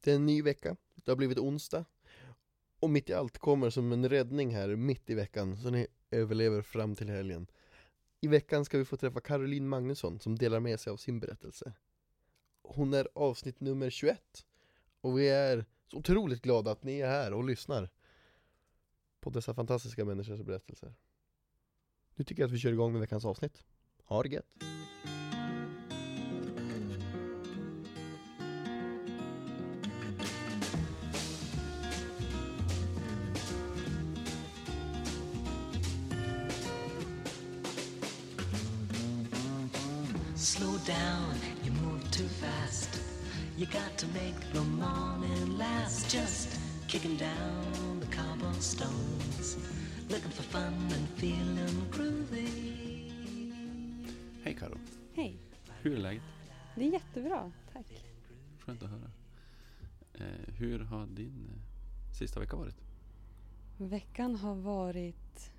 Det är en ny vecka, det har blivit onsdag och mitt i allt kommer som en räddning här mitt i veckan så ni överlever fram till helgen. I veckan ska vi få träffa Caroline Magnusson som delar med sig av sin berättelse. Hon är avsnitt nummer 21 och vi är så otroligt glada att ni är här och lyssnar på dessa fantastiska människors berättelser. Nu tycker jag att vi kör igång med veckans avsnitt. Ha det gött! Jättebra, tack. Skönt att höra. Eh, hur har din eh, sista vecka varit? Veckan har varit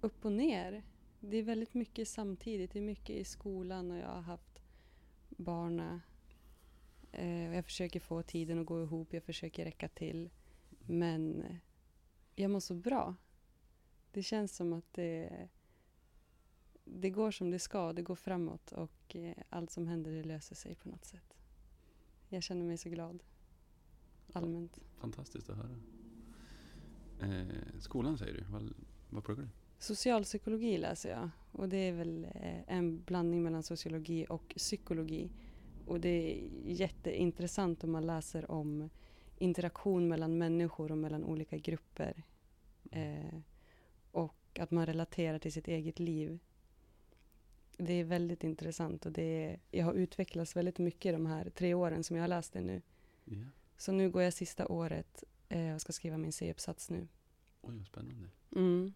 upp och ner. Det är väldigt mycket samtidigt. Det är mycket i skolan och jag har haft barna. Eh, jag försöker få tiden att gå ihop, jag försöker räcka till. Men jag mår så bra. Det känns som att det, det går som det ska, det går framåt och eh, allt som händer det löser sig på något sätt. Jag känner mig så glad. Allmänt. Fantastiskt att höra. Eh, skolan säger du. Vad, vad pluggar du? Socialpsykologi läser jag och det är väl eh, en blandning mellan sociologi och psykologi. Och det är jätteintressant om man läser om interaktion mellan människor och mellan olika grupper. Eh, och att man relaterar till sitt eget liv. Det är väldigt intressant och det är, jag har utvecklats väldigt mycket de här tre åren som jag har läst det nu. Ja. Så nu går jag sista året eh, och ska skriva min C-uppsats nu. Oj, vad spännande. Mm.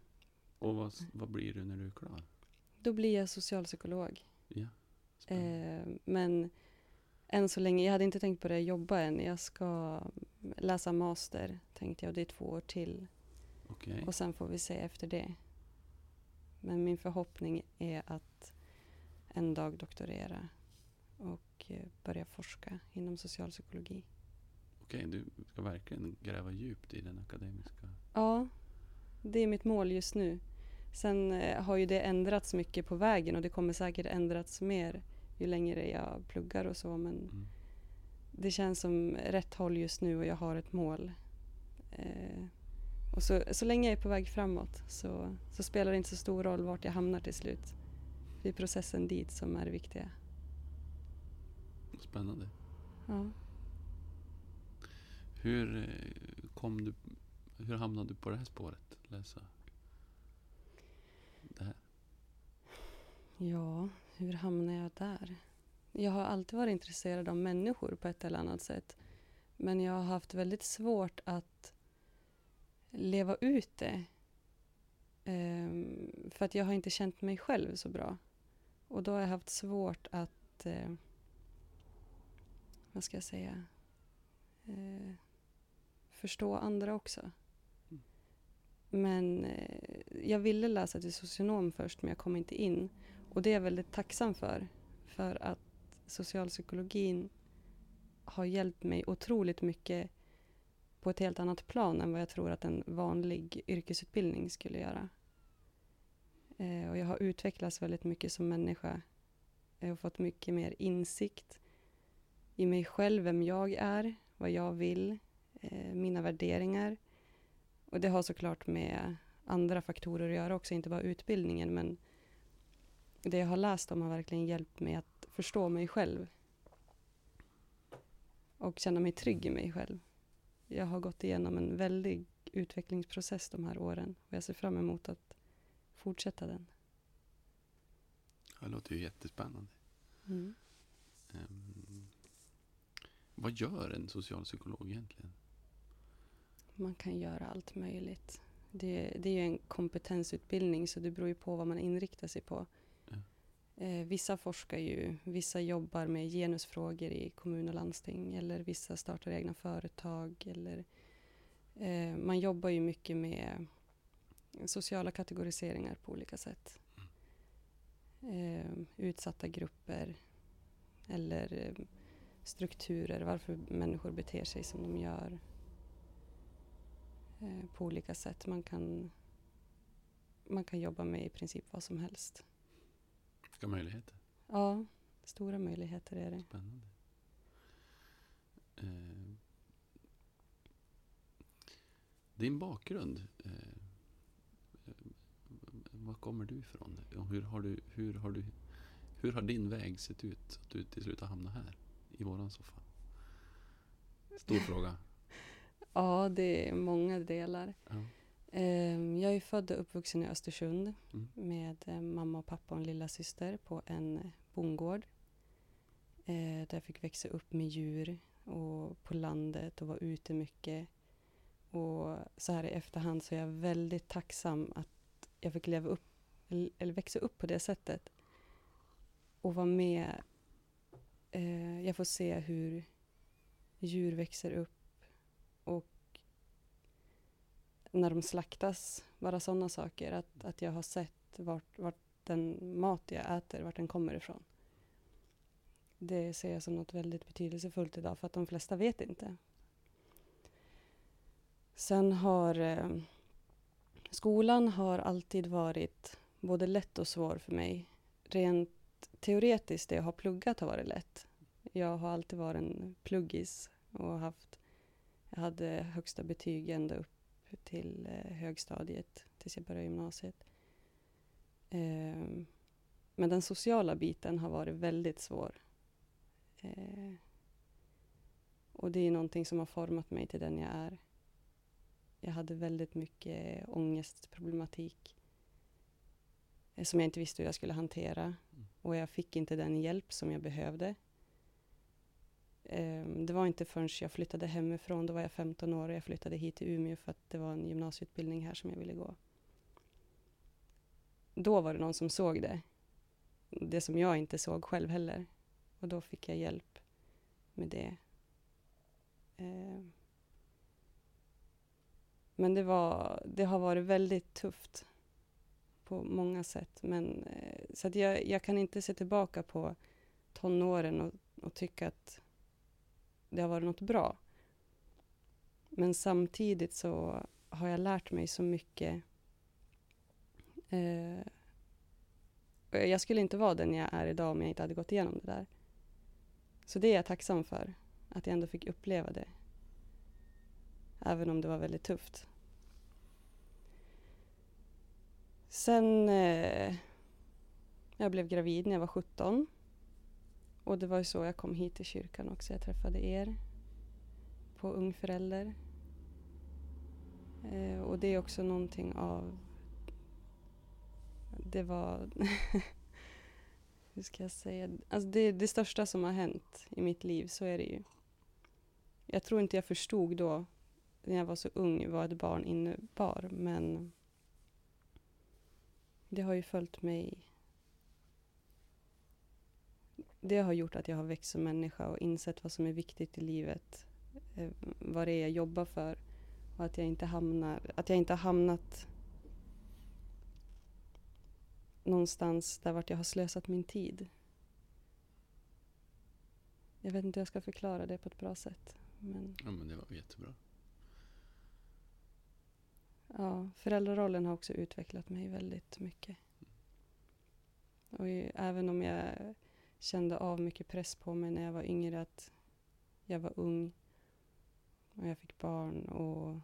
Och vad, vad blir du när du är klar? Då blir jag socialpsykolog. Spännande. Eh, men än så länge, jag hade inte tänkt börja jobba än. Jag ska läsa master, tänkte jag. Det är två år till. Okej. Och sen får vi se efter det. Men min förhoppning är att en dag doktorera och eh, börja forska inom socialpsykologi. Okej, du ska verkligen gräva djupt i den akademiska... Ja, det är mitt mål just nu. Sen eh, har ju det ändrats mycket på vägen och det kommer säkert ändrats mer ju längre jag pluggar och så. Men Mm. det känns som rätt håll just nu och jag har ett mål. Eh, och så, så länge jag är på väg framåt så, så spelar det inte så stor roll vart jag hamnar till slut. Det är processen dit som är det viktiga. Spännande. Ja. Hur eh, kom du... Hur hamnade du på det här spåret? Läsa det här? ja, hur hamnade jag där? Jag har alltid varit intresserad av människor på ett eller annat sätt. Men jag har haft väldigt svårt att leva ut det. Ehm, för att jag har inte känt mig själv så bra. Och då har jag haft svårt att, eh, vad ska jag säga, eh, förstå andra också. Men eh, jag ville läsa till socionom först men jag kom inte in. Och det är jag väldigt tacksam för. För att socialpsykologin har hjälpt mig otroligt mycket på ett helt annat plan än vad jag tror att en vanlig yrkesutbildning skulle göra. Eh, och jag har utvecklats väldigt mycket som människa. Jag har fått mycket mer insikt i mig själv, vem jag är, vad jag vill, eh, mina värderingar. Och det har såklart med andra faktorer att göra också, inte bara utbildningen, men det jag har läst om har verkligen hjälpt mig att förstå mig själv. Och känna mig trygg i mig själv. Jag har gått igenom en väldig utvecklingsprocess de här åren och jag ser fram emot att fortsätta den. Det låter ju jättespännande. Mm. Ehm, vad gör en socialpsykolog egentligen? Man kan göra allt möjligt. Det, det är ju en kompetensutbildning så det beror ju på vad man inriktar sig på. Ja. Eh, vissa forskar ju, vissa jobbar med genusfrågor i kommun och landsting eller vissa startar egna företag eller eh, man jobbar ju mycket med sociala kategoriseringar på olika sätt. Eh, utsatta grupper eller eh, strukturer, varför människor beter sig som de gör eh, på olika sätt. Man kan, man kan jobba med i princip vad som helst. Vilka möjligheter. Ja, stora möjligheter är det. Spännande. Eh, din bakgrund. Eh, var kommer du ifrån? Och hur har, du, hur, har du, hur har din väg sett ut? Att du till slut har hamnat här. I våran soffa. Stor fråga. Ja, det är många delar. Ja. Ehm, Jag är född och uppvuxen i Östersund Mm. med eh, mamma och pappa och en lilla syster på en eh, bondgård. Eh, Där jag fick växa upp med djur och på landet och vara ute mycket. Och så här i efterhand så är jag väldigt tacksam att jag fick leva upp, eller växa upp på det sättet. Och vara med. eh, Jag får se hur djur växer upp och när de slaktas, bara sådana saker. Att, att jag har sett vart, vart den mat jag äter, vart den kommer ifrån. Det ser jag som något väldigt betydelsefullt idag för att de flesta vet inte. Sen har eh, skolan har alltid varit både lätt och svår för mig. Rent teoretiskt, det jag har pluggat har varit lätt. Jag har alltid varit en pluggis och haft, jag hade högsta betyg ända upp till eh, högstadiet tills jag började gymnasiet. Ehm, men den sociala biten har varit väldigt svår. Eh, och det är någonting som har format mig till den jag är. Jag hade väldigt mycket ångestproblematik eh, som jag inte visste hur jag skulle hantera. Och jag fick inte den hjälp som jag behövde. Ehm, Det var inte förrän jag flyttade hemifrån, då var jag 15 år och jag flyttade hit till Umeå för att det var en gymnasieutbildning här som jag ville gå. Då var det någon som såg det. Det som jag inte såg själv heller. Och då fick jag hjälp med det. Ehm, men det, var, det har varit väldigt tufft på många sätt. Men, eh, så att jag, jag kan inte se tillbaka på tonåren och, och tycka att det har varit något bra. Men samtidigt så har jag lärt mig så mycket. Eh, jag skulle inte vara den jag är idag om jag inte hade gått igenom det där. Så det är jag tacksam för, att jag ändå fick uppleva det. Även om det var väldigt tufft. Sen eh, jag blev gravid när jag var 17. Och det var ju så jag kom hit till kyrkan också. Jag träffade er på Ung Förälder. Eh, och det är också någonting av... Det var... Hur ska jag säga? Alltså det är det största som har hänt i mitt liv, så är det ju. Jag tror inte jag förstod då, när jag var så ung, vad ett barn innebar. Men det har ju följt mig det har gjort att jag har växt som människa och insett vad som är viktigt i livet. Eh, vad det är jag jobbar för. Och att jag inte, hamnar, att jag inte har hamnat någonstans där vart jag har slösat min tid. Jag vet inte hur jag ska förklara det på ett bra sätt. Men ja, men det var jättebra ja, föräldrarollen har också utvecklat mig väldigt mycket. Och ju- även om jag kände av mycket press på mig när jag var yngre att jag var ung och jag fick barn och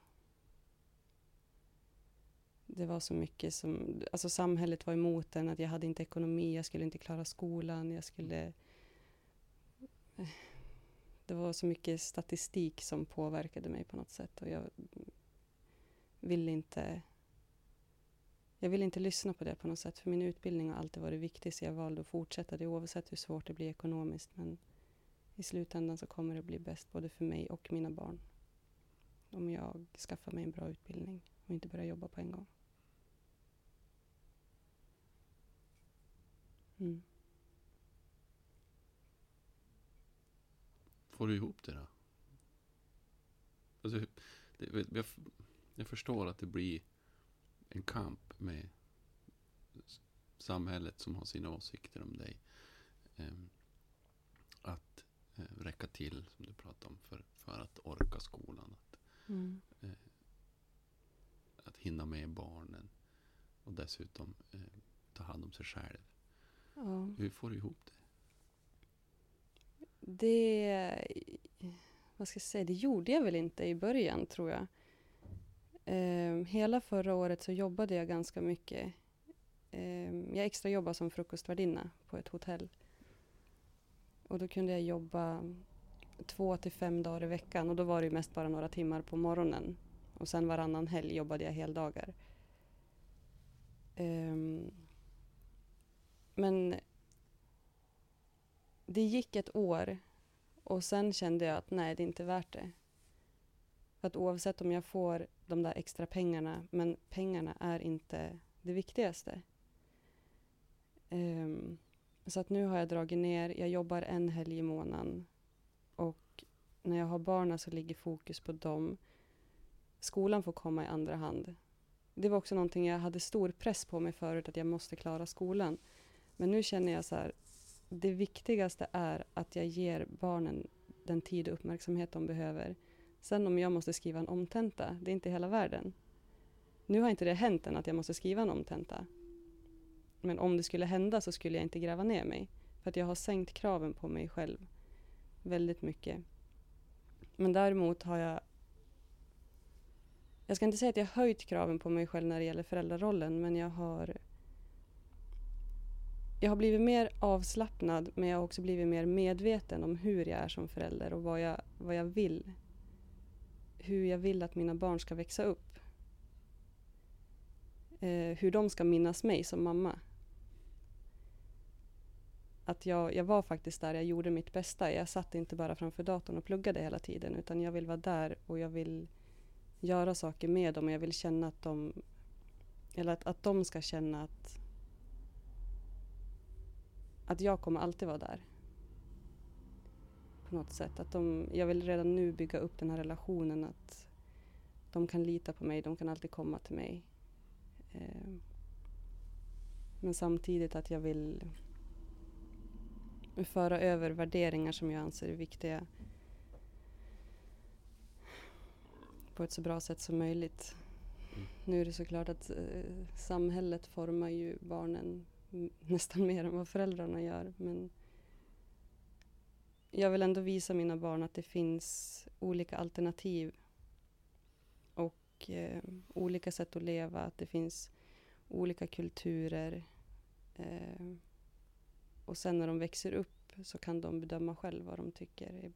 det var så mycket som, alltså samhället var emot en, att jag hade inte ekonomi, jag skulle inte klara skolan, jag skulle eh, det var så mycket statistik som påverkade mig på något sätt och jag vill inte jag vill inte lyssna på det på något sätt för min utbildning har alltid varit viktig så jag valde att fortsätta det oavsett hur svårt det blir ekonomiskt men i slutändan så kommer det bli bäst både för mig och mina barn om jag skaffar mig en bra utbildning och inte börjar jobba på en gång. Mm. Får du ihop det då? Alltså, det, jag, jag förstår att det blir en kamp med samhället som har sina åsikter om dig. Ehm, att eh, räcka till, som du pratade om, för, för att orka skolan. Att, Mm. att hinna med barnen och dessutom eh, ta hand om sig själv. Ja. Hur får du ihop det? Det, vad ska jag säga, det gjorde jag väl inte i början tror jag. Eh, hela förra året så jobbade jag ganska mycket. Eh, jag extra jobbade som frukostvärdinna på ett hotell. Och då kunde jag jobba två till fem dagar i veckan och då var det ju mest bara några timmar på morgonen. Och sen varannan helg jobbade jag heldagar. Um, men det gick ett år och sen kände jag att nej, det är inte värt det. För att oavsett om jag får de där extra pengarna, men pengarna är inte det viktigaste. Um, så att nu har jag dragit ner, jag jobbar en helg i månaden och när jag har barnen så ligger fokus på dem. Skolan får komma i andra hand. Det var också någonting jag hade stor press på mig förut, att jag måste klara skolan. Men nu känner jag så här, det viktigaste är att jag ger barnen den tid och uppmärksamhet de behöver. Sen om jag måste skriva en omtenta, det är inte hela världen. Nu har inte det hänt än att jag måste skriva en omtenta. Men om det skulle hända så skulle jag inte gräva ner mig. För att jag har sänkt kraven på mig själv väldigt mycket. Men däremot har jag jag ska inte säga att jag har höjt kraven på mig själv när det gäller föräldrarollen, men jag har jag har blivit mer avslappnad, men jag har också blivit mer medveten om hur jag är som förälder och vad jag, vad jag vill. Hur jag vill att mina barn ska växa upp. Eh, hur de ska minnas mig som mamma. Att jag, jag var faktiskt där, jag gjorde mitt bästa. Jag satt inte bara framför datorn och pluggade hela tiden, utan jag vill vara där och jag vill göra saker med dem och jag vill känna att de, eller att, att de ska känna att att jag kommer alltid vara där. På något sätt. Att de, jag vill redan nu bygga upp den här relationen att de kan lita på mig, de kan alltid komma till mig. Eh, men samtidigt att jag vill föra över värderingar som jag anser är viktiga på ett så bra sätt som möjligt. Mm. Nu är det såklart att eh, samhället formar ju barnen nästan mer än vad föräldrarna gör. Men jag vill ändå visa mina barn att det finns olika alternativ och eh, olika sätt att leva, att det finns olika kulturer. Eh, och sen när de växer upp så kan de bedöma själv vad de tycker är,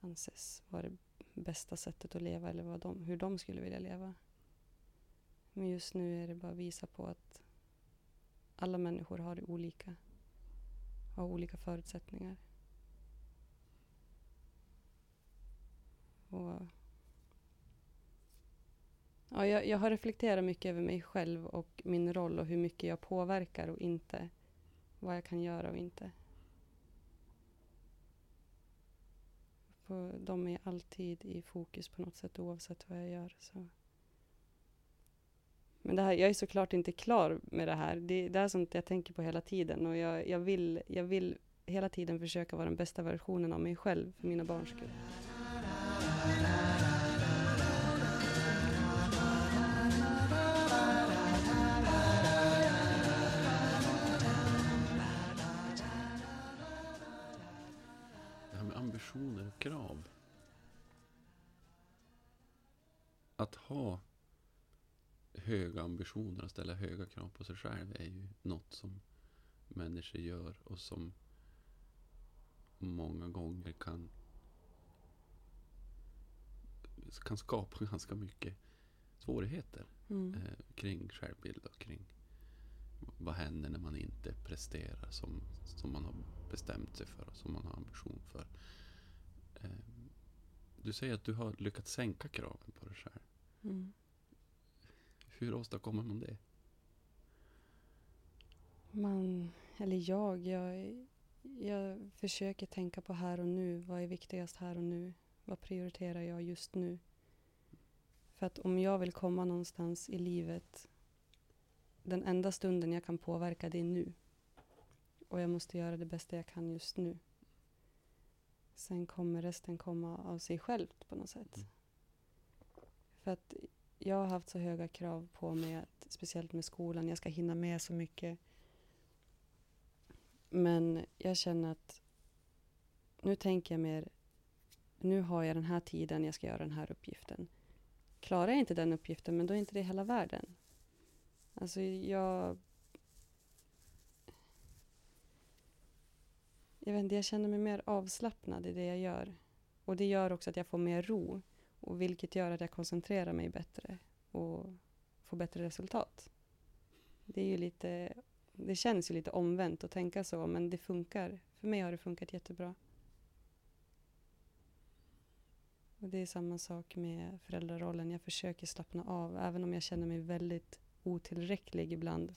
anses vara det bästa sättet att leva eller vad de, hur de skulle vilja leva. Men just nu är det bara att visa på att alla människor har det olika. Har olika förutsättningar. Och ja, jag, jag har reflekterat mycket över mig själv och min roll och hur mycket jag påverkar och inte. Vad jag kan göra och inte. De är alltid i fokus på något sätt oavsett vad jag gör. Så. Men det här, jag är såklart inte klar med det här. Det, det är sånt jag tänker på hela tiden och jag, jag, vill, jag vill hela tiden försöka vara den bästa versionen av mig själv för mina barns skull. Det här med ambitioner och krav. Att ha höga ambitioner och ställa höga krav på sig själv är ju något som människor gör och som många gånger kan kan skapa ganska mycket svårigheter Mm. eh, kring självbild och kring vad händer när man inte presterar som, som man har bestämt sig för och som man har ambition för. Eh, du säger att du har lyckats sänka kraven på dig själv. Mm. Hur åstadkommer man det? Man, eller jag, jag, jag försöker tänka på här och nu. Vad är viktigast här och nu? Vad prioriterar jag just nu? För att om jag vill komma någonstans i livet, den enda stunden jag kan påverka det är nu. Och jag måste göra det bästa jag kan just nu. Sen kommer resten komma av sig självt på något sätt. Mm. För att jag har haft så höga krav på mig, att, speciellt med skolan, jag ska hinna med så mycket. Men jag känner att nu tänker jag mer, nu har jag den här tiden, jag ska göra den här uppgiften. Klarar jag inte den uppgiften, men då är inte det hela världen. Alltså jag... Jag vet inte, jag känner mig mer avslappnad i det jag gör. Och det gör också att jag får mer ro. Och vilket gör att jag koncentrerar mig bättre och får bättre resultat. Det är ju lite... Det känns ju lite omvänt att tänka så, men det funkar. För mig har det funkat jättebra. Och det är samma sak med föräldrarollen. Jag försöker slappna av, även om jag känner mig väldigt otillräcklig ibland.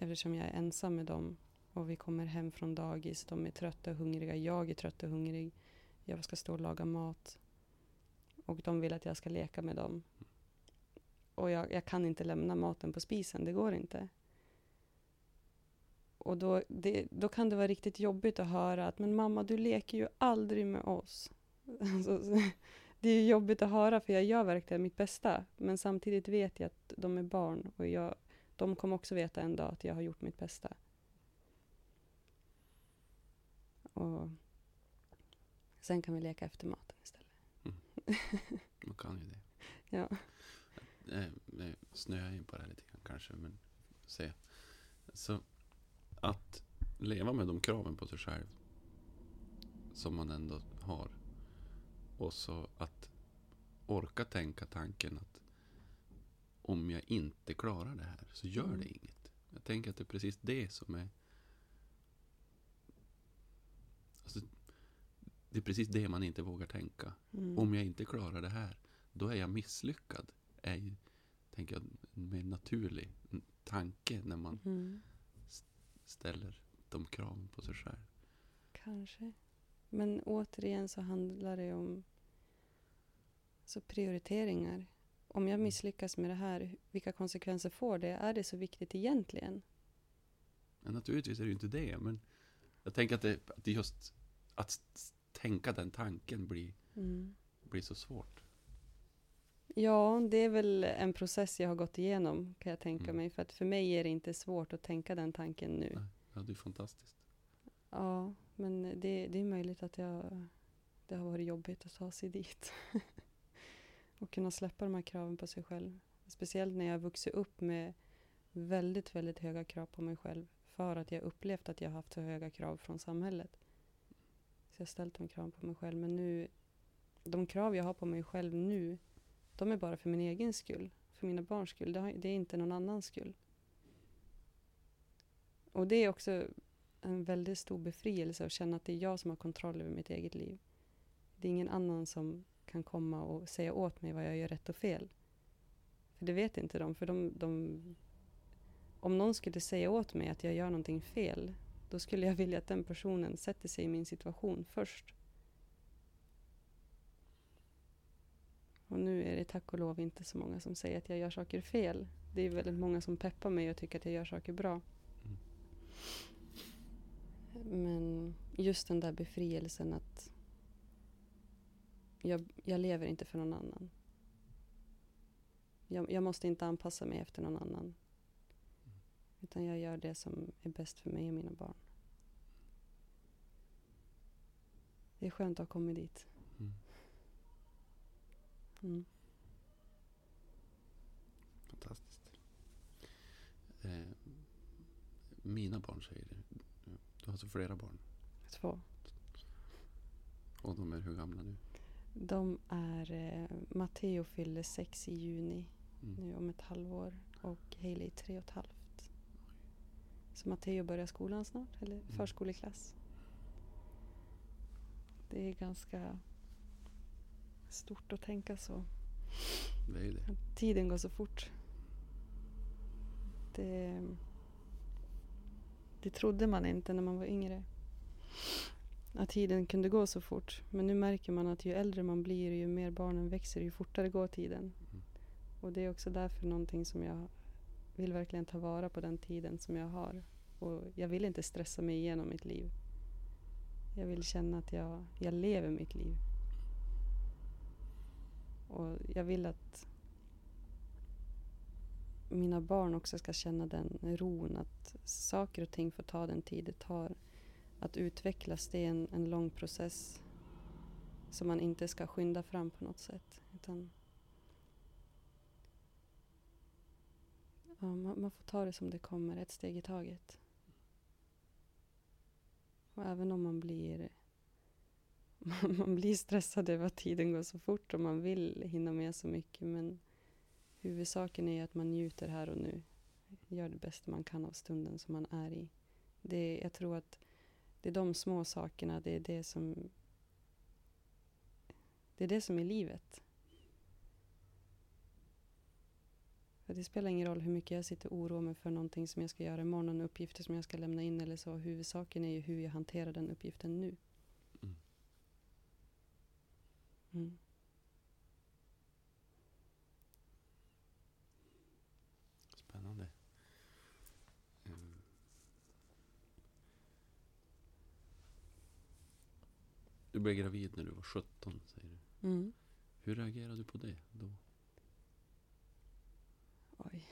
Eftersom jag är ensam med dem och vi kommer hem från dagis. De är trötta och hungriga. Jag är trött och hungrig. Jag ska stå och laga mat. Och de vill att jag ska leka med dem. Och jag, jag kan inte lämna maten på spisen. Det går inte. Och då, det, då kan det vara riktigt jobbigt att höra att men mamma, du leker ju aldrig med oss. Alltså, det är jobbigt att höra för jag gör verkligen mitt bästa. Men samtidigt vet jag att de är barn och jag, de kommer också veta en dag att jag har gjort mitt bästa. Och sen kan vi leka efter maten istället. Man kan ju det. Ja. Eh, eh, snöar in på det här lite grann kanske, men se. Så att leva med de kraven på sig själv som man ändå har. Och så att orka tänka tanken att om jag inte klarar det här så gör Mm. det inget. Jag tänker att det är precis det som är alltså, Det är precis det man inte vågar tänka. Mm. Om jag inte klarar det här, då är jag misslyckad. Är ju, tänker jag, en mer naturlig tanke när man Mm. ställer de kraven på sig själv. Kanske. Men återigen så handlar det om så prioriteringar. Om jag misslyckas med det här, vilka konsekvenser får det? Är det så viktigt egentligen? Men naturligtvis är det ju inte det, men jag tänker att det, att det just att tänka den tanken blir, Mm. blir så svårt. Ja, det är väl en process jag har gått igenom, kan jag tänka Mm. mig. För att för mig är det inte svårt att tänka den tanken nu. Nej. Ja, det är fantastiskt. Ja, men det, det är möjligt att jag, det har varit jobbigt att ta sig dit. och kunna släppa de här kraven på sig själv. Speciellt när jag vuxit upp med väldigt, väldigt höga krav på mig själv. För att jag upplevt att jag haft så höga krav från samhället. Så jag har ställt de kraven på mig själv. Men nu, de krav jag har på mig själv nu, de är bara för min egen skull. För mina barns skull. Det, har, det är inte någon annans skull. Och det är också en väldigt stor befrielse att känna att det är jag som har kontroll över mitt eget liv. Det är ingen annan som kan komma och säga åt mig vad jag gör rätt och fel. För det vet inte de. För de, de om någon skulle säga åt mig att jag gör någonting fel, då skulle jag vilja att den personen sätter sig i min situation först. Och nu är det tack och lov inte så många som säger att jag gör saker fel. Det är väldigt många som peppar mig och tycker att jag gör saker bra. Mm. Men just den där befrielsen att jag, jag lever inte för någon annan. Jag, jag måste inte anpassa mig efter någon annan. Utan jag gör det som är bäst för mig och mina barn. Det är skönt att ha kommit dit. Mm. Mm. Fantastiskt. Eh, mina barn säger det. Du har alltså flera barn. Två. Och de är hur gamla nu? De är, eh, Matteo fyller sex i juni Mm. nu om ett halvår och Hailey tre och ett halvt. Så Matteo börjar skolan snart, eller Mm. förskoleklass. Det är ganska stort att tänka så. Det det. Tiden går så fort. Det, det trodde man inte när man var yngre. Att tiden kunde gå så fort. Men nu märker man att ju äldre man blir, ju mer barnen växer, ju fortare går tiden. Mm. Och det är också därför någonting som jag vill verkligen ta vara på den tiden som jag har. Och jag vill inte stressa mig igenom mitt liv. Jag vill känna att jag, jag lever mitt liv. Och jag vill att mina barn också ska känna den ron att saker och ting får ta den tid det tar. Att utvecklas, det är en, en lång process som man inte ska skynda fram på något sätt. Utan ja, man, man får ta det som det kommer, ett steg i taget. Och även om man blir man blir stressad över att tiden går så fort och man vill hinna med så mycket men huvudsaken är att man njuter här och nu. Gör det bästa man kan av stunden som man är i. Det, jag tror att det är de små sakerna, det är det som det är det som är livet. För det spelar ingen roll hur mycket jag sitter och oroar mig för någonting som jag ska göra imorgon, uppgifter som jag ska lämna in eller så. Huvudsaken är ju hur jag hanterar den uppgiften nu. Mm. Mm. Spännande. Mm. Du blev gravid när du var 17, säger du. Mm. Hur reagerade du på det då? Oj.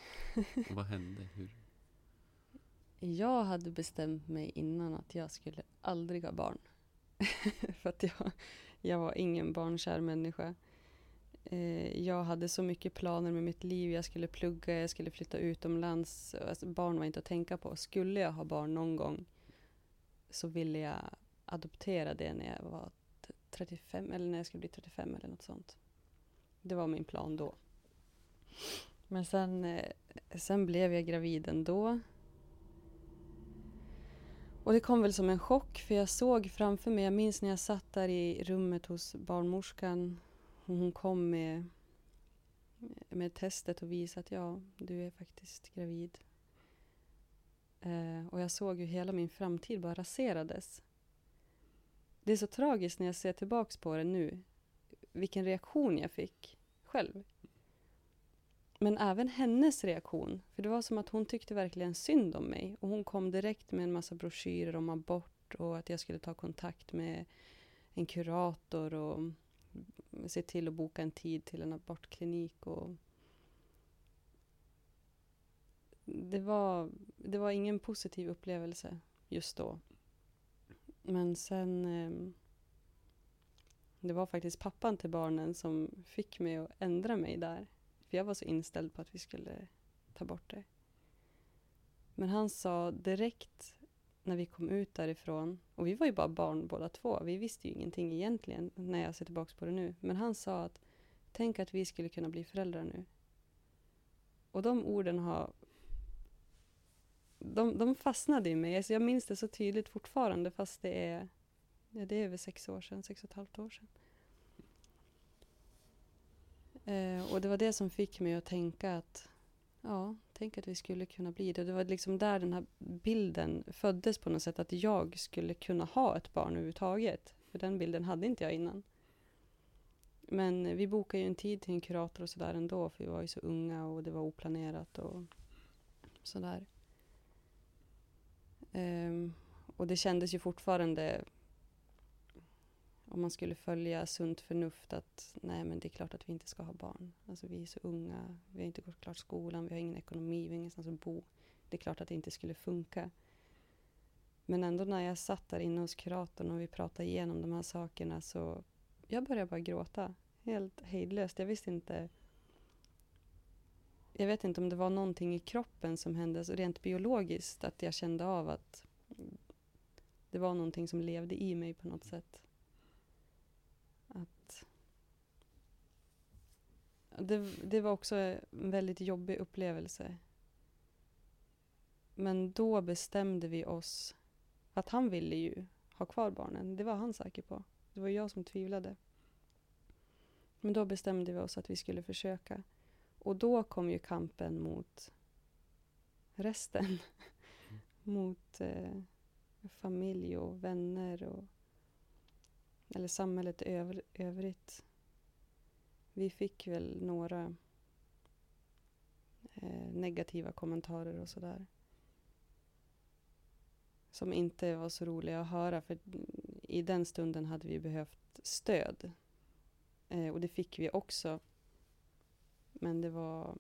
Och vad hände? Hur? Jag hade bestämt mig innan att jag skulle aldrig ha barn. För att jag, jag var ingen barnkär människa. Eh, jag hade så mycket planer med mitt liv. Jag skulle plugga, jag skulle flytta utomlands. Alltså, barn var inte att tänka på. Skulle jag ha barn någon gång så ville jag adoptera det när jag var 35 eller när jag skulle bli 35 eller något sånt. Det var min plan då. Men sen, eh, sen blev jag gravid ändå. Och det kom väl som en chock för jag såg framför mig, jag minns när jag satt där i rummet hos barnmorskan och hon kom med, med testet och visade att ja, du är faktiskt gravid. Eh, och jag såg hur hela min framtid bara raserades. Det är så tragiskt när jag ser tillbaks på det nu, vilken reaktion jag fick själv. Men även hennes reaktion, för det var som att hon tyckte verkligen synd om mig. Och hon kom direkt med en massa broschyrer om abort och att jag skulle ta kontakt med en kurator och se till att boka en tid till en abortklinik. Och det, var, det var ingen positiv upplevelse just då. Men sen... Eh, det var faktiskt pappan till barnen som fick mig att ändra mig där. För jag var så inställd på att vi skulle ta bort det. Men han sa direkt när vi kom ut därifrån, och vi var ju bara barn båda två, vi visste ju ingenting egentligen när jag ser tillbaka på det nu. Men han sa att tänk att vi skulle kunna bli föräldrar nu. Och de orden har de, de fastnade i mig. Alltså jag minns det så tydligt fortfarande fast det är, ja, det är över sex år sedan, sex och ett halvt år sedan. Eh, och det var det som fick mig att tänka att ja, tänk att vi skulle kunna bli det. Det var liksom där den här bilden föddes på något sätt, att jag skulle kunna ha ett barn överhuvudtaget. För den bilden hade inte jag innan. Men vi bokade ju en tid till en kurator och sådär ändå, för vi var ju så unga och det var oplanerat och sådär. Um, och det kändes ju fortfarande om man skulle följa sunt förnuft att nej men det är klart att vi inte ska ha barn. Alltså vi är så unga, vi har inte gått klart skolan, vi har ingen ekonomi, vi har ingenstans att bo. Det är klart att det inte skulle funka. Men ändå när jag satt där inne hos kuratorn och vi pratade igenom de här sakerna så jag började bara gråta. Helt hejdlöst. Jag visste inte jag vet inte om det var någonting i kroppen som hände, alltså rent biologiskt, att jag kände av att det var någonting som levde i mig på något sätt. Att det, det var också en väldigt jobbig upplevelse. Men då bestämde vi oss att han ville ju ha kvar barnen. Det var han säker på. Det var jag som tvivlade. Men då bestämde vi oss att vi skulle försöka. Och då kom ju kampen mot resten. mot eh, familj och vänner och eller samhället över, övrigt. Vi fick väl några eh, negativa kommentarer och sådär. Som inte var så roliga att höra för i den stunden hade vi behövt stöd. Eh, och det fick vi också. Men det var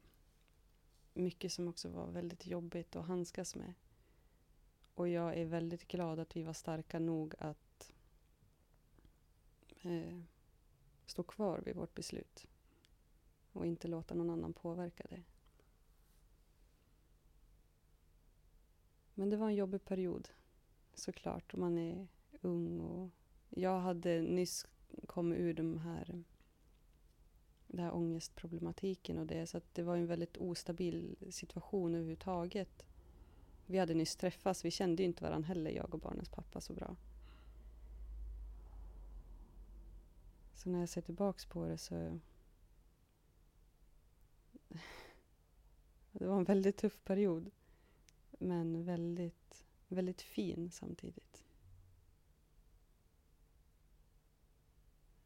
mycket som också var väldigt jobbigt att handskas med. Och jag är väldigt glad att vi var starka nog att eh, stå kvar vid vårt beslut. Och inte låta någon annan påverka det. Men det var en jobbig period, såklart. Och man är ung och jag hade nyss kommit ur de här den här ångestproblematiken och det. Så att det var en väldigt ostabil situation överhuvudtaget. Vi hade nyss träffats, vi kände ju inte varandra heller, jag och barnens pappa, så bra. Så när jag ser tillbaks på det så... Det var en väldigt tuff period. Men väldigt, väldigt fin samtidigt.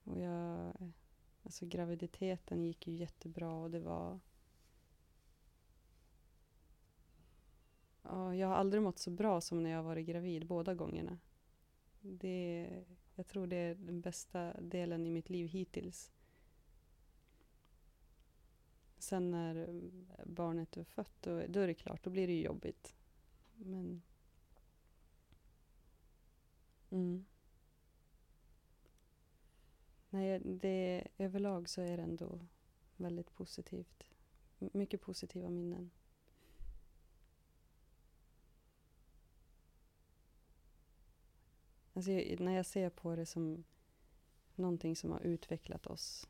Och jag... Alltså graviditeten gick ju jättebra och det var... Ja, jag har aldrig mått så bra som när jag varit gravid, båda gångerna. Det, jag tror det är den bästa delen i mitt liv hittills. Sen när mm, barnet är fött, då, då är det klart, då blir det ju jobbigt. Men... Mm. Nej, det, överlag så är det ändå väldigt positivt. Mycket positiva minnen. Alltså, när jag ser på det som någonting som har utvecklat oss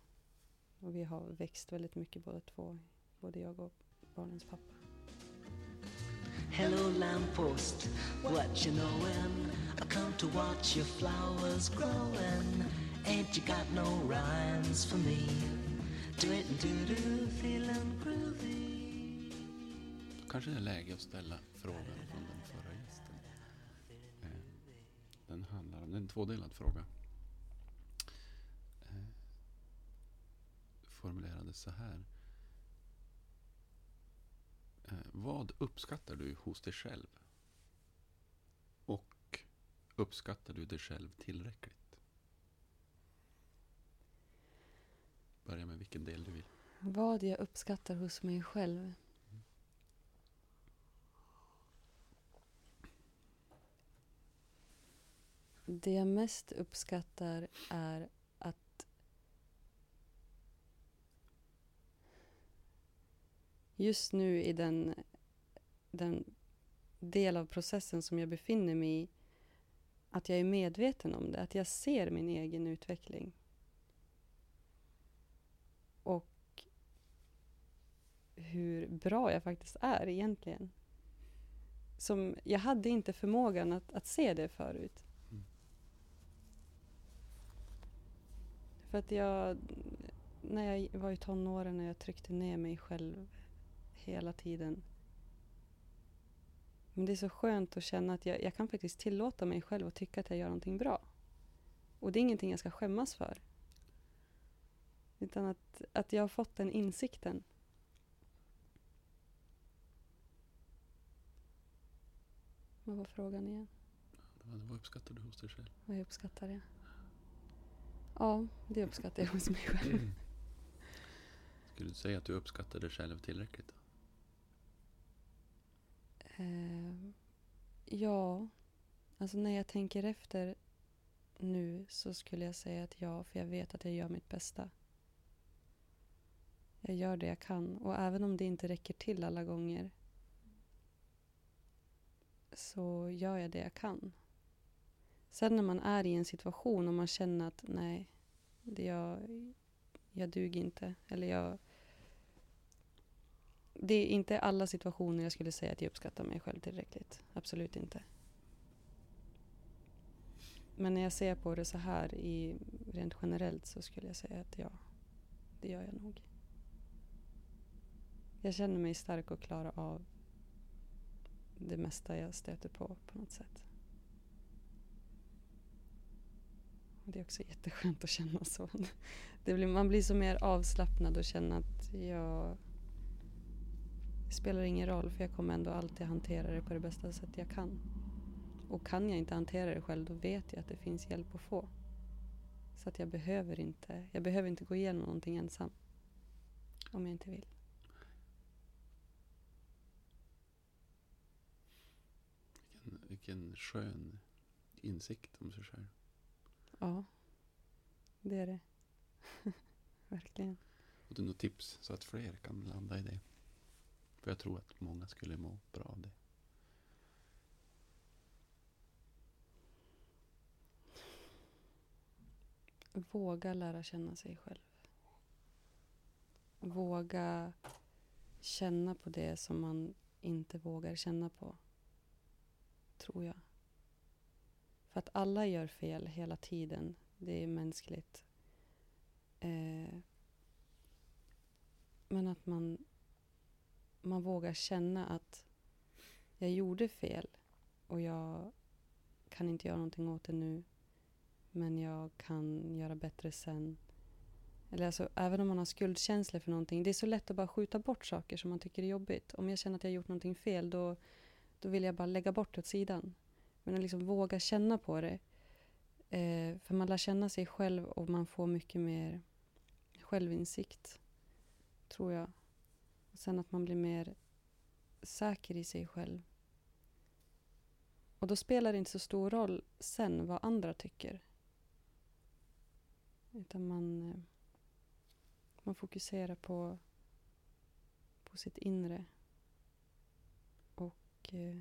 och vi har växt väldigt mycket båda två, både jag och barnens pappa. Hello, lamppost, what you knowin'? I come to watch your flowers growing. Ain't you got no rhymes for me? Do it and do do, feeling groovy. Kanske det är läge att ställa frågan från den förra gästen. Eh, den handlar om, det är en tvådelad fråga. Eh, Formulerades så här. Eh, vad uppskattar du hos dig själv? Och uppskattar du dig själv tillräckligt? Börja med vilken del du vill. Vad jag uppskattar hos mig själv? Det jag mest uppskattar är att just nu i den, den del av processen som jag befinner mig i att jag är medveten om det, att jag ser min egen utveckling. Och hur bra jag faktiskt är egentligen. Som, jag hade inte förmågan att, att se det förut. Mm. För att jag, när jag var i tonåren, när jag tryckte ner mig själv hela tiden. Men det är så skönt att känna att jag, jag kan faktiskt tillåta mig själv att tycka att jag gör någonting bra. Och det är ingenting jag ska skämmas för. Utan att, att jag har fått den insikten. Vad var frågan igen? Var- Vad uppskattar du hos dig själv? Vad jag uppskattar det? Ja, det uppskattar jag hos mig själv. Skulle du säga att du uppskattar dig själv tillräckligt? Då? Eh, ja, alltså när jag tänker efter nu så skulle jag säga att ja, för jag vet att jag gör mitt bästa. Jag gör det jag kan och även om det inte räcker till alla gånger så gör jag det jag kan. Sen när man är i en situation och man känner att nej, det jag, jag duger inte eller jag det är inte alla situationer jag skulle säga att jag uppskattar mig själv tillräckligt. Absolut inte. Men när jag ser på det så här i, rent generellt så skulle jag säga att ja, det gör jag nog. Jag känner mig stark och klarar av det mesta jag stöter på på något sätt. Och det är också jätteskönt att känna så. Det blir, man blir så mer avslappnad och känner att jag det spelar ingen roll för jag kommer ändå alltid hantera det på det bästa sätt jag kan. Och kan jag inte hantera det själv då vet jag att det finns hjälp att få. Så att jag behöver inte, jag behöver inte gå igenom någonting ensam. Om jag inte vill. Vilken, skön insikt om sig själv. Ja, det är det. Verkligen. Och du något tips så att fler kan landa i det? För jag tror att många skulle må bra av det. Våga lära känna sig själv. Våga känna på det som man inte vågar känna på. Tror jag. För att alla gör fel hela tiden. Det är mänskligt. Eh, men att man, man vågar känna att jag gjorde fel och jag kan inte göra någonting åt det nu. Men jag kan göra bättre sen. Eller alltså, även om man har skuldkänslor för någonting. Det är så lätt att bara skjuta bort saker som man tycker är jobbigt. Om jag känner att jag har gjort någonting fel då, då vill jag bara lägga bort det åt sidan. Men att liksom våga känna på det. Eh, för man lär känna sig själv och man får mycket mer självinsikt. Tror jag. Och sen att man blir mer säker i sig själv. Och då spelar det inte så stor roll sen vad andra tycker. Utan man, eh, man fokuserar på, på sitt inre. Och eh,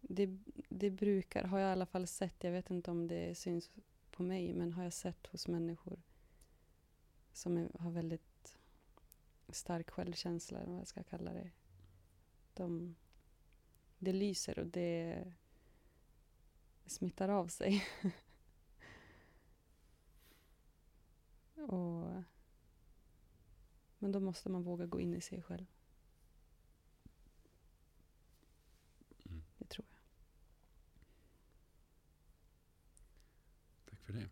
det, det brukar, har jag i alla fall sett, jag vet inte om det syns på mig, men har jag sett hos människor som är, har väldigt stark självkänsla, eller vad jag ska kalla det. De, det lyser och det smittar av sig. och, men då måste man våga gå in i sig själv. Mm. Det tror jag. Tack för det.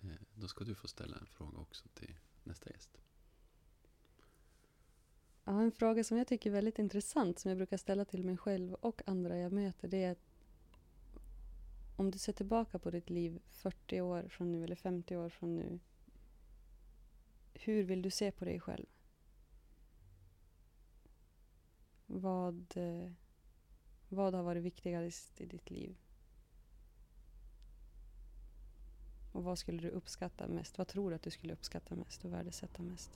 Eh, då ska du få ställa en fråga också till nästa gäst. Ja, en fråga som jag tycker är väldigt intressant som jag brukar ställa till mig själv och andra jag möter det är att om du ser tillbaka på ditt liv 40 år från nu eller 50 år från nu hur vill du se på dig själv? Vad, eh, vad har varit viktigast i ditt liv? Och vad skulle du uppskatta mest? Vad tror du att du skulle uppskatta mest och värdesätta mest?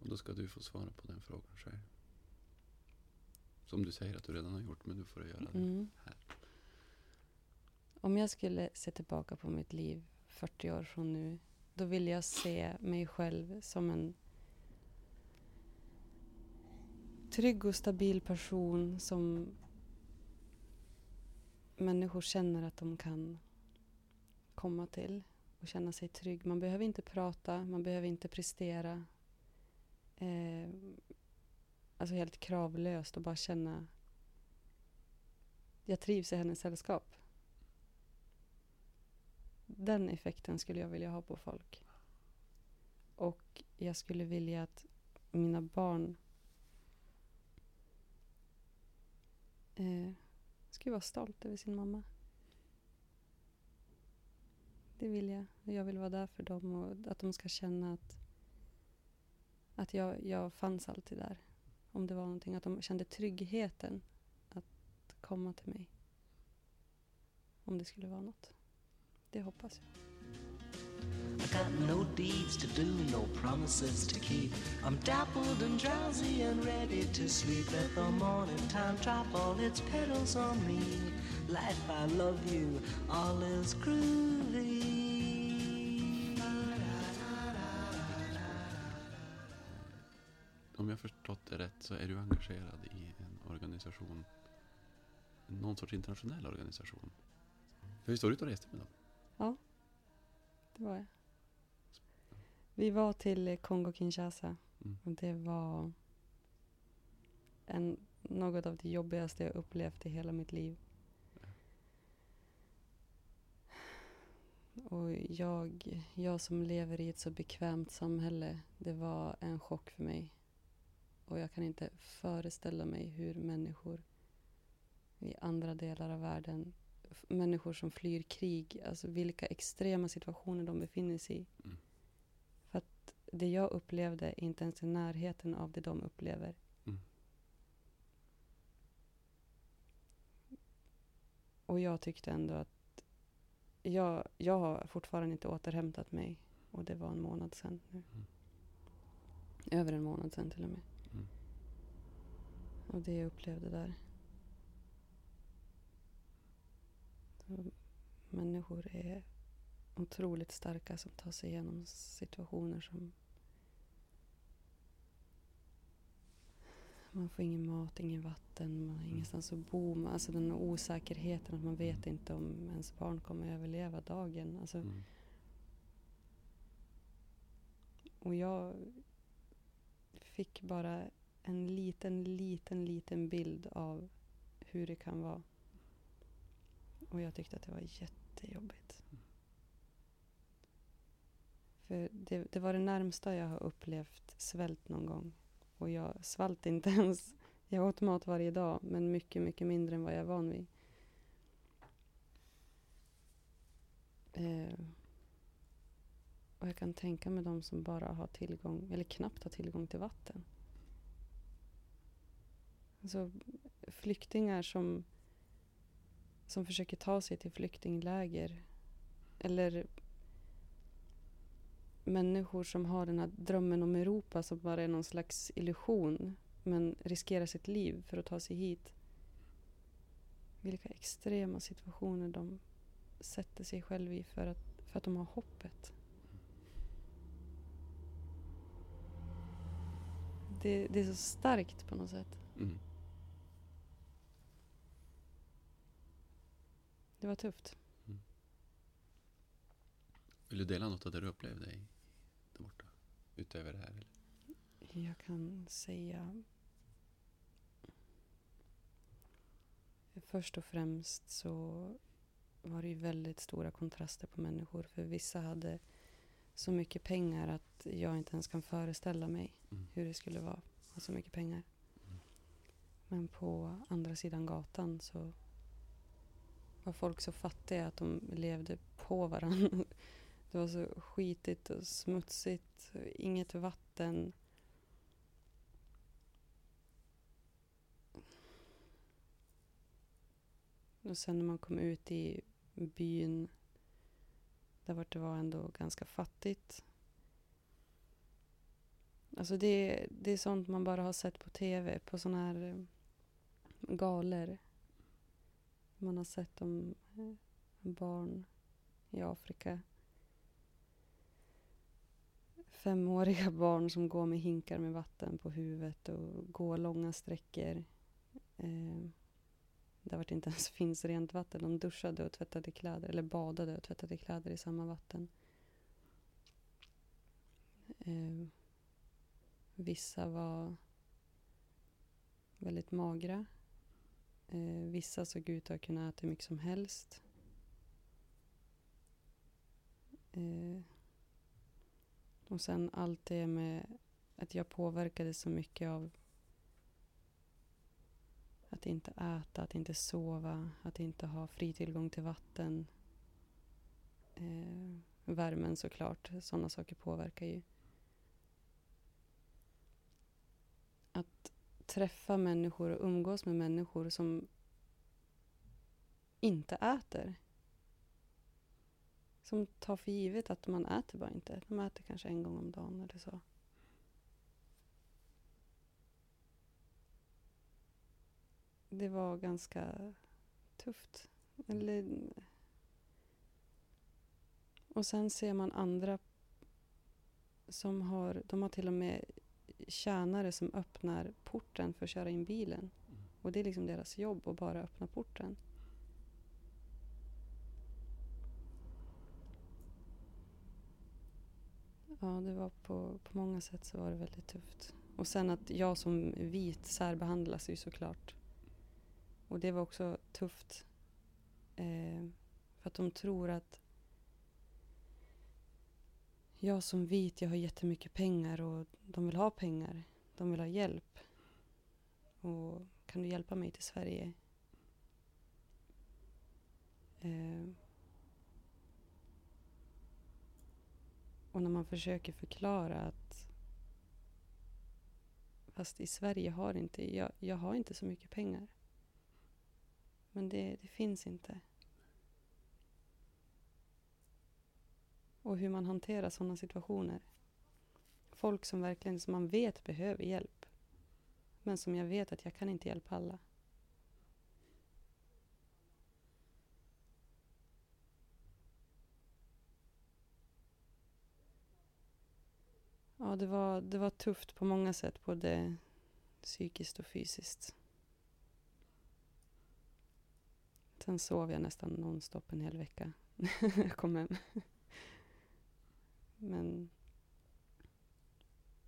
Och då ska du få svara på den frågan själv. Som du säger att du redan har gjort, men du får göra det Mm. här. Om jag skulle se tillbaka på mitt liv 40 år från nu, då vill jag se mig själv som en trygg och stabil person som människor känner att de kan komma till och känna sig trygg. Man behöver inte prata, man behöver inte prestera. Eh, alltså helt kravlöst och bara känna jag trivs i hennes sällskap. Den effekten skulle jag vilja ha på folk. Och jag skulle vilja att mina barn eh, skulle vara stolt över sin mamma. Det vill jag. Jag vill vara där för dem och att de ska känna att, att jag, jag fanns alltid där. Om det var någonting. Att de kände tryggheten att komma till mig. Om det skulle vara något. Det hoppas jag. I got no deeds to do, no promises to keep. I'm dappled and drowsy and ready to sleep. Let the morning time drop all its petals on me. Life, I love you, all is groovy. Så är du engagerad i en organisation. Någon sorts internationell organisation. För vi står ute och reste med dem. Det var jag. Vi var till Kongo-Kinshasa. Mm. Och det var en, något av det jobbigaste jag upplevt i hela mitt liv. Och jag, jag som lever i ett så bekvämt samhälle, det var en chock för mig. Och jag kan inte föreställa mig hur människor i andra delar av världen, människor som flyr krig, alltså vilka extrema situationer de befinner sig i. Mm. För att det jag upplevde är inte ens i närheten av det de upplever. Mm. Och jag tyckte ändå att jag, jag har fortfarande inte återhämtat mig. Och det var en månad sedan nu. Mm. Över en månad sedan till och med. Mm. Och det jag upplevde där. Så människor är otroligt starka som tar sig igenom situationer som man får ingen mat, ingen vatten, man har ingenstans att bo. Man- Alltså den osäkerheten att man vet inte om ens barn kommer överleva dagen. Alltså, Mm. Och jag fick bara en liten, liten, liten bild av hur det kan vara. Och jag tyckte att det var jättejobbigt. För det, det var det närmsta jag har upplevt svält någon gång. Och jag svalt inte ens. Jag åt mat varje dag, men mycket, mycket mindre än vad jag är van vid. Eh, och jag kan tänka mig de som bara har tillgång, eller knappt har tillgång till vatten. Alltså flyktingar som, som försöker ta sig till flyktingläger. Eller människor som har den här drömmen om Europa som bara är någon slags illusion. Men riskerar sitt liv för att ta sig hit. Vilka extrema situationer de sätter sig själva i för att, för att de har hoppet. Det, det är så starkt på något sätt. Mm. Det var tufft. Vill du dela något av det du upplevde i, där borta? Utöver det här? Eller? Jag kan säga... Först och främst så var det ju väldigt stora kontraster på människor. För vissa hade så mycket pengar att jag inte ens kan föreställa mig Mm. hur det skulle vara att ha så mycket pengar. Men på andra sidan gatan så var folk så fattiga att de levde på varandra. Det var så skitigt och smutsigt, inget vatten. Och sen när man kom ut i byn där vart det var ändå ganska fattigt. Alltså det, det är sånt man bara har sett på tv, på såna här galor. galer. Man har sett om eh, barn i Afrika. Femåriga barn som går med hinkar med vatten på huvudet och går långa sträckor. Eh, där det inte ens finns rent vatten. De duschade och tvättade kläder, eller badade och tvättade kläder i samma vatten. Eh, vissa var väldigt magra. Eh, vissa såg ut att kunna äta hur mycket som helst. Eh, och sen allt det med att jag påverkades så mycket av att inte äta, att inte sova, att inte ha fri tillgång till vatten. Eh, värmen såklart, sådana saker påverkar ju. Träffa människor och umgås med människor som inte äter. Som tar för givet att man äter bara inte. De äter kanske en gång om dagen eller så. Det var ganska tufft. Eller... Och sen ser man andra som har, de har till och med tjänare som öppnar porten för att köra in bilen. Och det är liksom deras jobb att bara öppna porten. Ja, det var på, på många sätt så var det väldigt tufft. Och sen att jag som vit särbehandlas ju såklart. Och det var också tufft. Eh, för att de tror att jag som vit, jag har jättemycket pengar och de vill ha pengar. De vill ha hjälp. Och kan du hjälpa mig till Sverige? Eh, och när man försöker förklara att fast i Sverige har inte, jag, jag har inte så mycket pengar. Men det, det finns inte. Och hur man hanterar sådana situationer. Folk som verkligen, som man vet behöver hjälp. Men som jag vet att jag kan inte hjälpa alla. Ja, det var, det var tufft på många sätt, både psykiskt och fysiskt. Sen sov jag nästan nonstop en hel vecka när jag kom hem. Men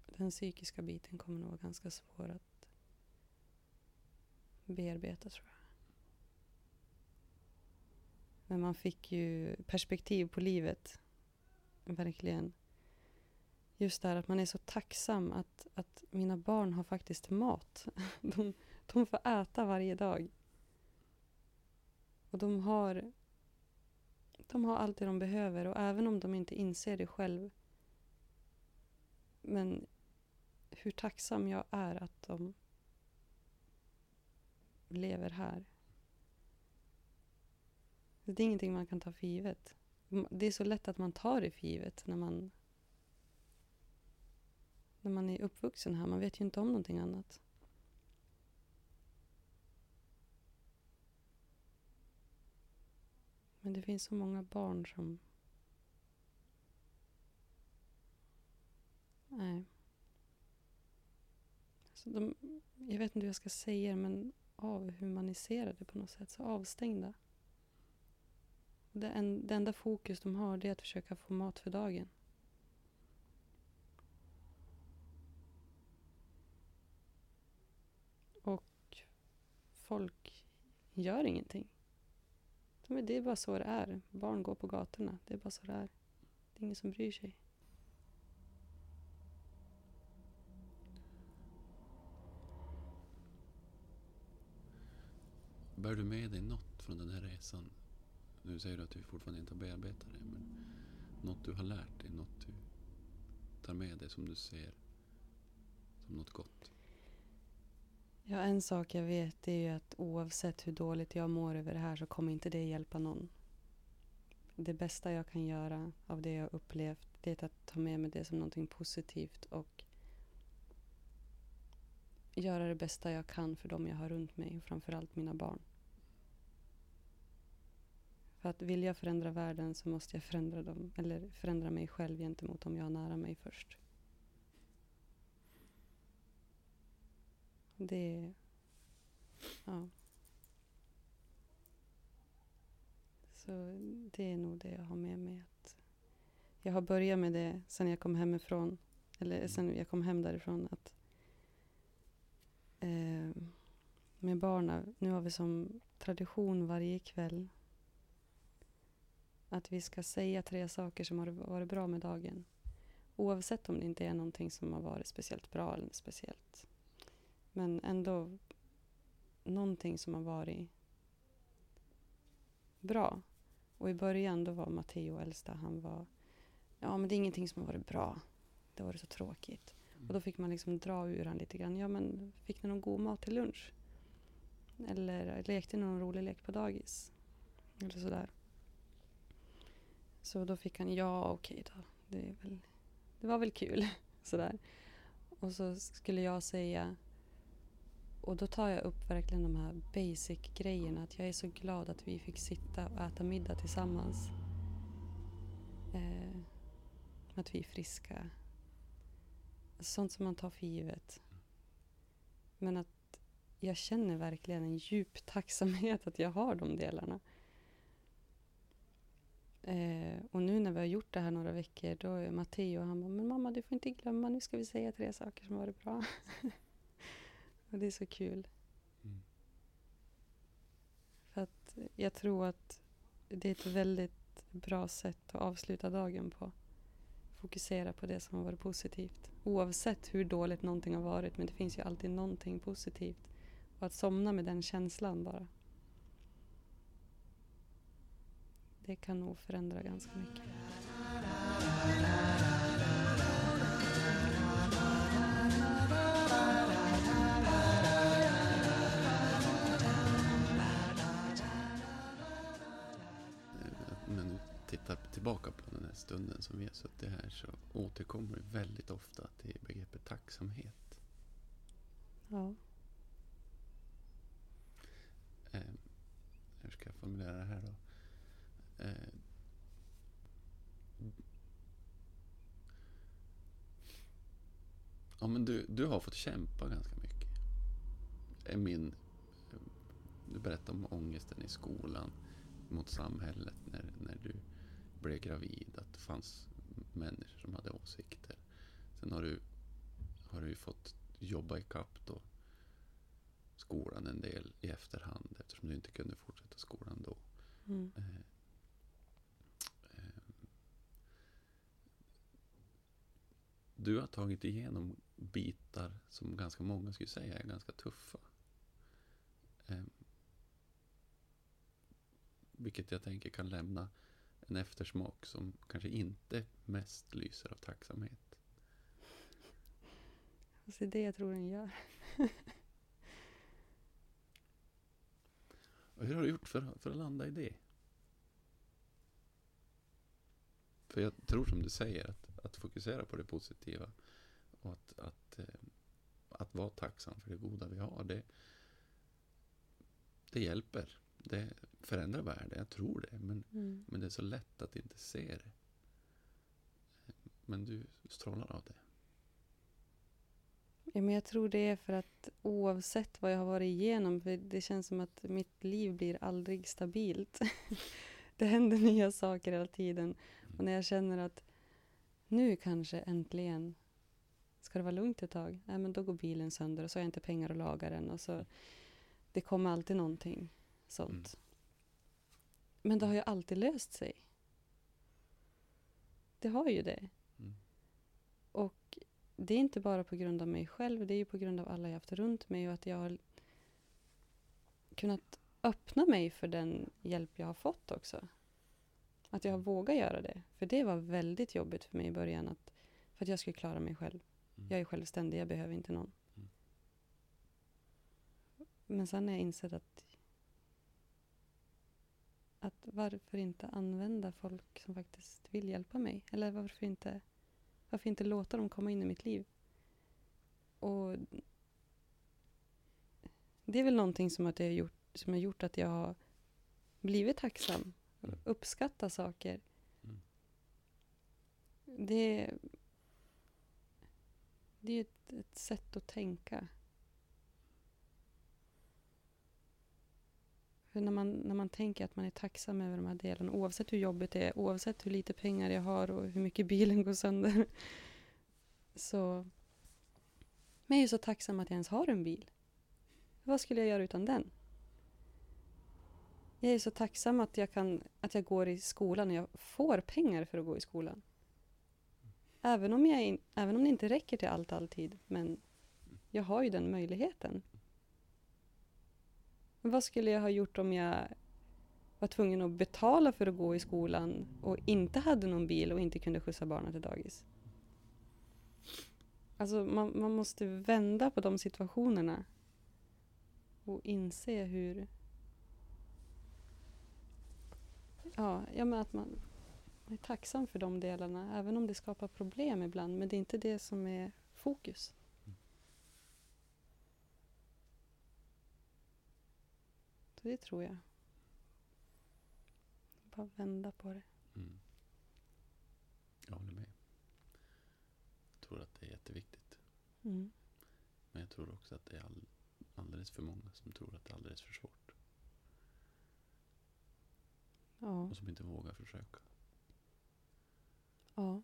den psykiska biten kommer nog vara ganska svår att bearbeta tror jag. Men man fick ju perspektiv på livet. Verkligen. Just det här att man är så tacksam att, att mina barn har faktiskt mat. De, de får äta varje dag. Och de har, de har allt det de behöver och även om de inte inser det själv. Men hur tacksam jag är att de lever här. Det är ingenting man kan ta för givet. Det är så lätt att man tar det för givet när man när man är uppvuxen här. Man vet ju inte om någonting annat. Men det finns så många barn som... Nej. Alltså de, jag vet inte hur jag ska säga det, men avhumaniserade på något sätt. Så avstängda. Det, en, det enda fokus de har det är att försöka få mat för dagen. Och folk gör ingenting. Det är bara så det är. Barn går på gatorna. Det är bara så det är. Det är ingen som bryr sig. Bär du med dig något från den här resan? Nu säger du att du fortfarande inte har bearbetat det, men något du har lärt dig, något du tar med dig som du ser som något gott? Ja, en sak jag vet är ju att oavsett hur dåligt jag mår över det här så kommer inte det hjälpa någon. Det bästa jag kan göra av det jag upplevt det är att ta med mig det som någonting positivt och göra det bästa jag kan för dem jag har runt mig, framförallt mina barn. För att vill jag förändra världen så måste jag förändra dem, eller förändra mig själv gentemot dem jag har nära mig först. Det... Ja. Så det är nog det jag har med mig. Att jag har börjat med det sen jag kom hemifrån. Eller sen jag kom hem därifrån. Att eh, med barnen, nu har vi som tradition varje kväll att vi ska säga tre saker som har varit bra med dagen. Oavsett om det inte är någonting som har varit speciellt bra eller speciellt men ändå någonting som har varit bra. Och i början då var Matteo äldsta, han var ja men det är ingenting som har varit bra. Det har varit så tråkigt. Och då fick man liksom dra ur han lite grann. Ja men fick ni någon god mat till lunch? Eller lekte ni någon rolig lek på dagis? Eller sådär. Så då fick han, ja okej då. Det, är väl, det var väl kul. Sådär. Och så skulle jag säga och då tar jag upp verkligen de här basic-grejerna. Att jag är så glad att vi fick sitta och äta middag tillsammans. Eh, att vi är friska. Sånt som man tar för givet. Men att jag känner verkligen en djup tacksamhet att jag har de delarna. Eh, och nu när vi har gjort det här några veckor, då är Matteo han bara, men mamma du får inte glömma, nu ska vi säga tre saker som har varit bra. Och det är så kul. Mm. För att jag tror att det är ett väldigt bra sätt att avsluta dagen på. fokusera på det som har varit positivt. Oavsett hur dåligt någonting har varit, men det finns ju alltid någonting positivt. Och att somna med den känslan bara. Det kan nog förändra ganska mycket. Stunden som vi har suttit här så återkommer du väldigt ofta till begreppet tacksamhet. Ja. Eh, hur ska jag formulera det här då? Eh, ja, men du, du har fått kämpa ganska mycket. Är min, du berättar om ångesten i skolan mot samhället när, när du blev gravid. Att det fanns människor som hade åsikter. Sen har du, har du ju fått jobba ikapp då skolan en del i efterhand eftersom du inte kunde fortsätta skolan då. Mm. Eh, eh, Du har tagit igenom bitar som ganska många skulle säga är ganska tuffa. Eh, vilket jag tänker kan lämna en eftersmak som kanske inte mest lyser av tacksamhet. Alltså det är det jag tror den gör. Och hur har du gjort för, för att landa i det? För jag tror som du säger, att, att fokusera på det positiva och att, att, eh, att vara tacksam för det goda vi har, det, det hjälper. Det förändrar världen, jag tror det. Men, Mm. men det är så lätt att inte se det. Men du strålar av det. Ja, men jag tror det är för att oavsett vad jag har varit igenom, för det känns som att mitt liv blir aldrig stabilt. det händer nya saker hela tiden. Och när jag känner att nu kanske äntligen ska det vara lugnt ett tag, nej, men då går bilen sönder och så har jag inte pengar att laga den. Och så, det kommer alltid någonting sånt. Mm. Men det har ju alltid löst sig. Det har ju det. Mm. Och det är inte bara på grund av mig själv, det är ju på grund av alla jag haft runt mig och att jag har kunnat öppna mig för den hjälp jag har fått också. Att jag har vågat göra det. För det var väldigt jobbigt för mig i början att, för att jag skulle klara mig själv. Mm. Jag är självständig, jag behöver inte någon. Mm. Men sen har jag insett att att varför inte använda folk som faktiskt vill hjälpa mig? Eller varför inte, varför inte låta dem komma in i mitt liv? Och det är väl någonting som, att jag har gjort, som har gjort att jag har blivit tacksam. Mm. Uppskatta saker. Mm. Det, det är ett, ett sätt att tänka. För när man, när man tänker att man är tacksam över de här delarna, oavsett hur jobbigt det är, oavsett hur lite pengar jag har och hur mycket bilen går sönder. Så... Men jag är så tacksam att jag ens har en bil. Vad skulle jag göra utan den? Jag är så tacksam att jag, kan, att jag går i skolan och jag får pengar för att gå i skolan. Även om, jag in, även om det inte räcker till allt alltid, men jag har ju den möjligheten. Men vad skulle jag ha gjort om jag var tvungen att betala för att gå i skolan och inte hade någon bil och inte kunde skjutsa barnen till dagis? Alltså man, man måste vända på de situationerna och inse hur... Ja, ja men att man är tacksam för de delarna, även om det skapar problem ibland. Men det är inte det som är fokus. Så det tror jag. Bara vända på det. Mm. Jag håller med. Jag tror att det är jätteviktigt. Mm. Men jag tror också att det är all, alldeles för många som tror att det är alldeles för svårt. Ja, Och som inte vågar försöka. ja.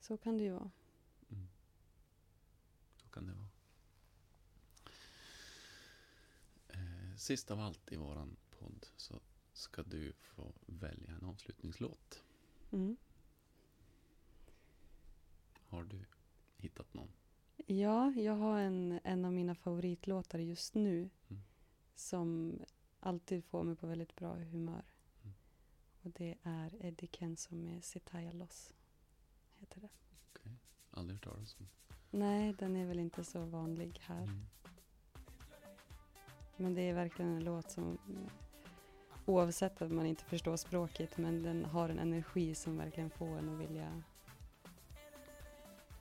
Så kan det ju vara. Mm. Så kan det vara. Sist av allt i våran podd så ska du få välja en avslutningslåt. Mm. Har du hittat någon? Ja, jag har en, en av mina favoritlåtar just nu Mm. som alltid får mig på väldigt bra humör. Mm. Och det är Eddie Kenzo med Sitaya Loss. Heter det. Aldrig hört talas om. Nej, den är väl inte så vanlig här. Men det är verkligen en låt som oavsett att man inte förstår språket men den har en energi som verkligen får en att vilja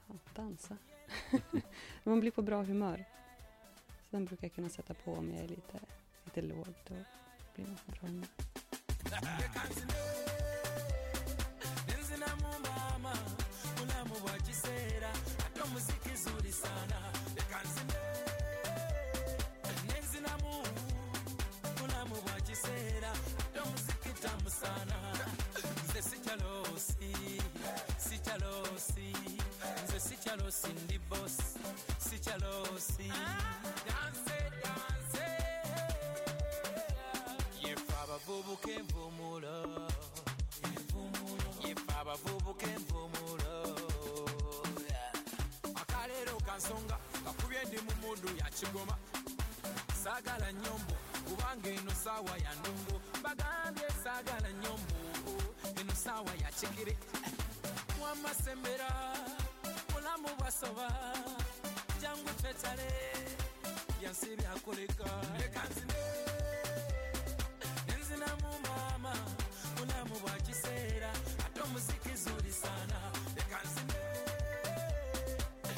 ja, dansa. man blir på bra humör. Så den brukar jag kunna sätta på om jag är lite, lite låg. Då blir man på bra humör. nzinamumama sana kiseera ate omuziki tamu sana. Nze sikyalosi sikyalosi nze sikyalosi ndi bosi danse yefe abavubuka envumulo yefe abavubuka envumulo akaleero kansonga kakubye ndi mu mundu yakigoma saagala nyombo kubanga eno saawa ya ndongo bagambye saagala nyombo eno saawa ya kigere wamasembera mulamu bwasoba. Jangu twetale byansi byakoleka. Leka nzine nenzinamu maama. Mulamu bwa kiseera ate omuziki zuli sana. Leka nzine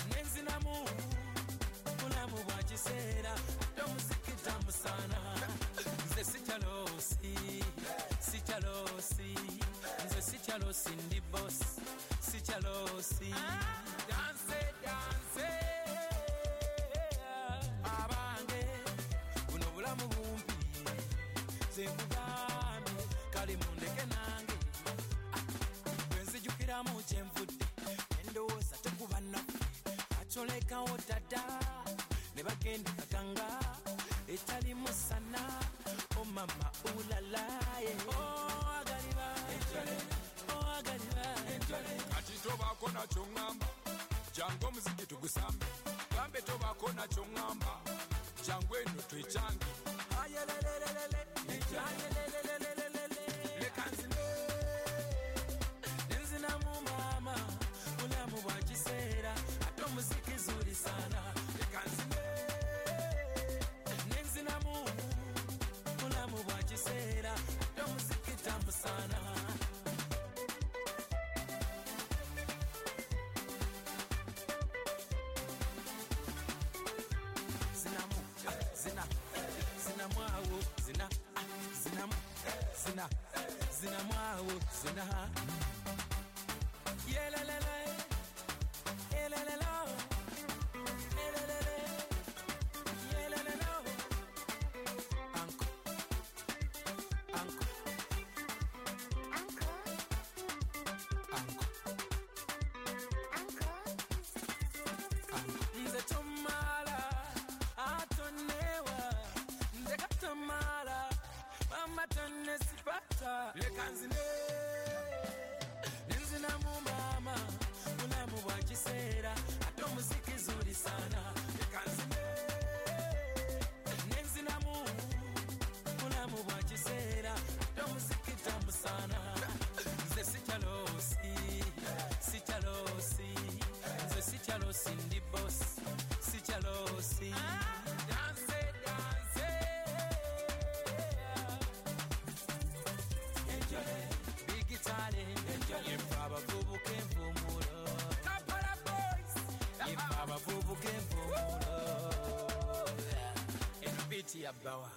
nenzinamu mulamu bwa kiseera ate omuziki tamu sana nze sikyalosi sikyalosi nze sikyalosi ndi bosi sikyalosi danse danse abange. Buno bulamu bumpi. Zenkugambye kale mundeke nange. Bwenzijukiramu kyenvudde endowooza tekuba naffe. Acolekawo dada ne bagenda etali musana omama oh, ulalaye oh, agaliba oh, agaliba kati tobaako nakyo ŋŋamba jangu omuziki tugusambe. Gambe tobaako nakyo ŋŋamba jangu eno twekyange ayelelelelele. Nenzinamu maama mulamu bwa kiseera ate omuziki zuli sana sana zina mu zina zina mwawo zina zina zina zina zina mbali sana. Yabawa.